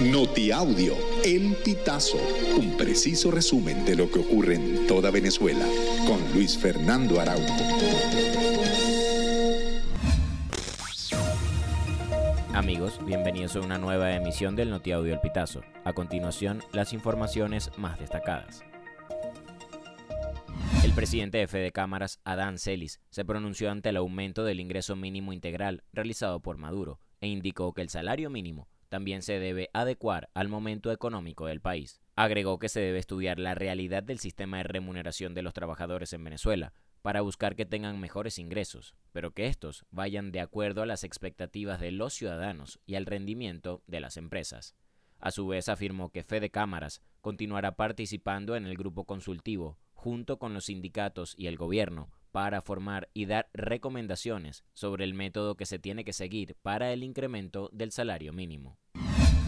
Notiaudio, El Pitazo, un preciso resumen de lo que ocurre en toda Venezuela, con Luis Fernando Araújo. Amigos, bienvenidos a una nueva emisión del Notiaudio El Pitazo. A continuación, las informaciones más destacadas. El presidente de Fede Cámaras, Adán Celis, se pronunció ante el aumento del ingreso mínimo integral realizado por Maduro e indicó que el salario mínimo también se debe adecuar al momento económico del país. Agregó que se debe estudiar la realidad del sistema de remuneración de los trabajadores en Venezuela para buscar que tengan mejores ingresos, pero que estos vayan de acuerdo a las expectativas de los ciudadanos y al rendimiento de las empresas. A su vez afirmó que Fede Cámaras continuará participando en el grupo consultivo junto con los sindicatos y el gobierno para formar y dar recomendaciones sobre el método que se tiene que seguir para el incremento del salario mínimo.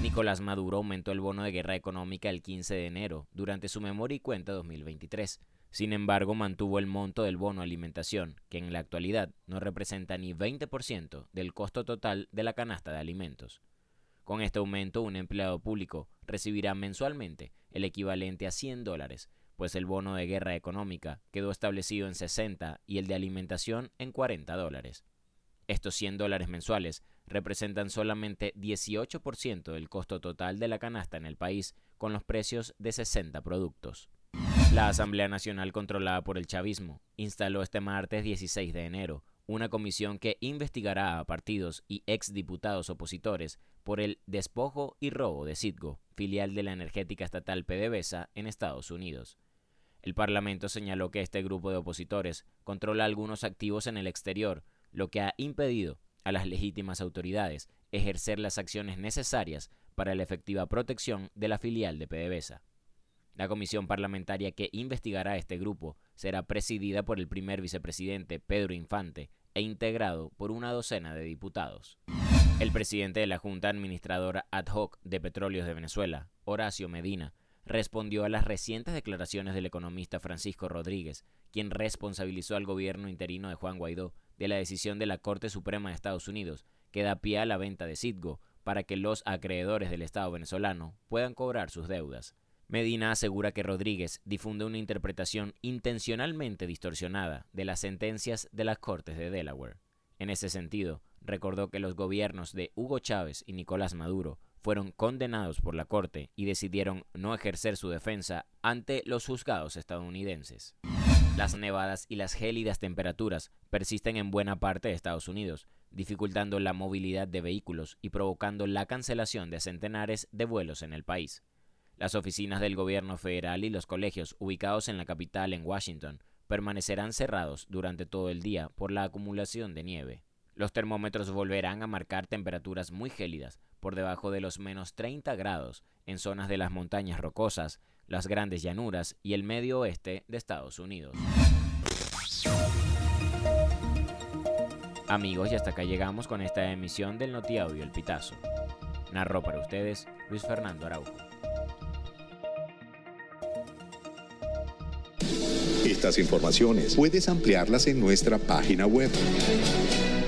Nicolás Maduro aumentó el bono de guerra económica el 15 de enero durante su memoria y cuenta 2023. Sin embargo, mantuvo el monto del bono alimentación, que en la actualidad no representa ni 20% del costo total de la canasta de alimentos. Con este aumento, un empleado público recibirá mensualmente el equivalente a 100 dólares, pues el bono de guerra económica quedó establecido en 60 y el de alimentación en 40 dólares. Estos 100 dólares mensuales representan solamente 18% del costo total de la canasta en el país, con los precios de 60 productos. La Asamblea Nacional controlada por el chavismo instaló este martes 16 de enero una comisión que investigará a partidos y exdiputados opositores por el despojo y robo de Citgo, filial de la energética estatal PDVSA en Estados Unidos. El Parlamento señaló que este grupo de opositores controla algunos activos en el exterior, lo que ha impedido a las legítimas autoridades ejercer las acciones necesarias para la efectiva protección de la filial de PDVSA. La comisión parlamentaria que investigará este grupo será presidida por el primer vicepresidente Pedro Infante e integrado por una docena de diputados. El presidente de la Junta Administradora Ad hoc de Petróleos de Venezuela, Horacio Medina, respondió a las recientes declaraciones del economista Francisco Rodríguez, quien responsabilizó al gobierno interino de Juan Guaidó de la decisión de la Corte Suprema de Estados Unidos que da pie a la venta de Citgo para que los acreedores del Estado venezolano puedan cobrar sus deudas. Medina asegura que Rodríguez difunde una interpretación intencionalmente distorsionada de las sentencias de las Cortes de Delaware. En ese sentido, recordó que los gobiernos de Hugo Chávez y Nicolás Maduro fueron condenados por la Corte y decidieron no ejercer su defensa ante los juzgados estadounidenses. Las nevadas y las gélidas temperaturas persisten en buena parte de Estados Unidos, dificultando la movilidad de vehículos y provocando la cancelación de centenares de vuelos en el país. Las oficinas del gobierno federal y los colegios ubicados en la capital en Washington permanecerán cerrados durante todo el día por la acumulación de nieve. Los termómetros volverán a marcar temperaturas muy gélidas, por debajo de los menos 30 grados en zonas de las montañas rocosas, las grandes llanuras y el medio oeste de Estados Unidos. Amigos, y hasta acá llegamos con esta emisión del Notiaudio El Pitazo. Narró para ustedes Luis Fernando Araujo. Estas informaciones puedes ampliarlas en nuestra página web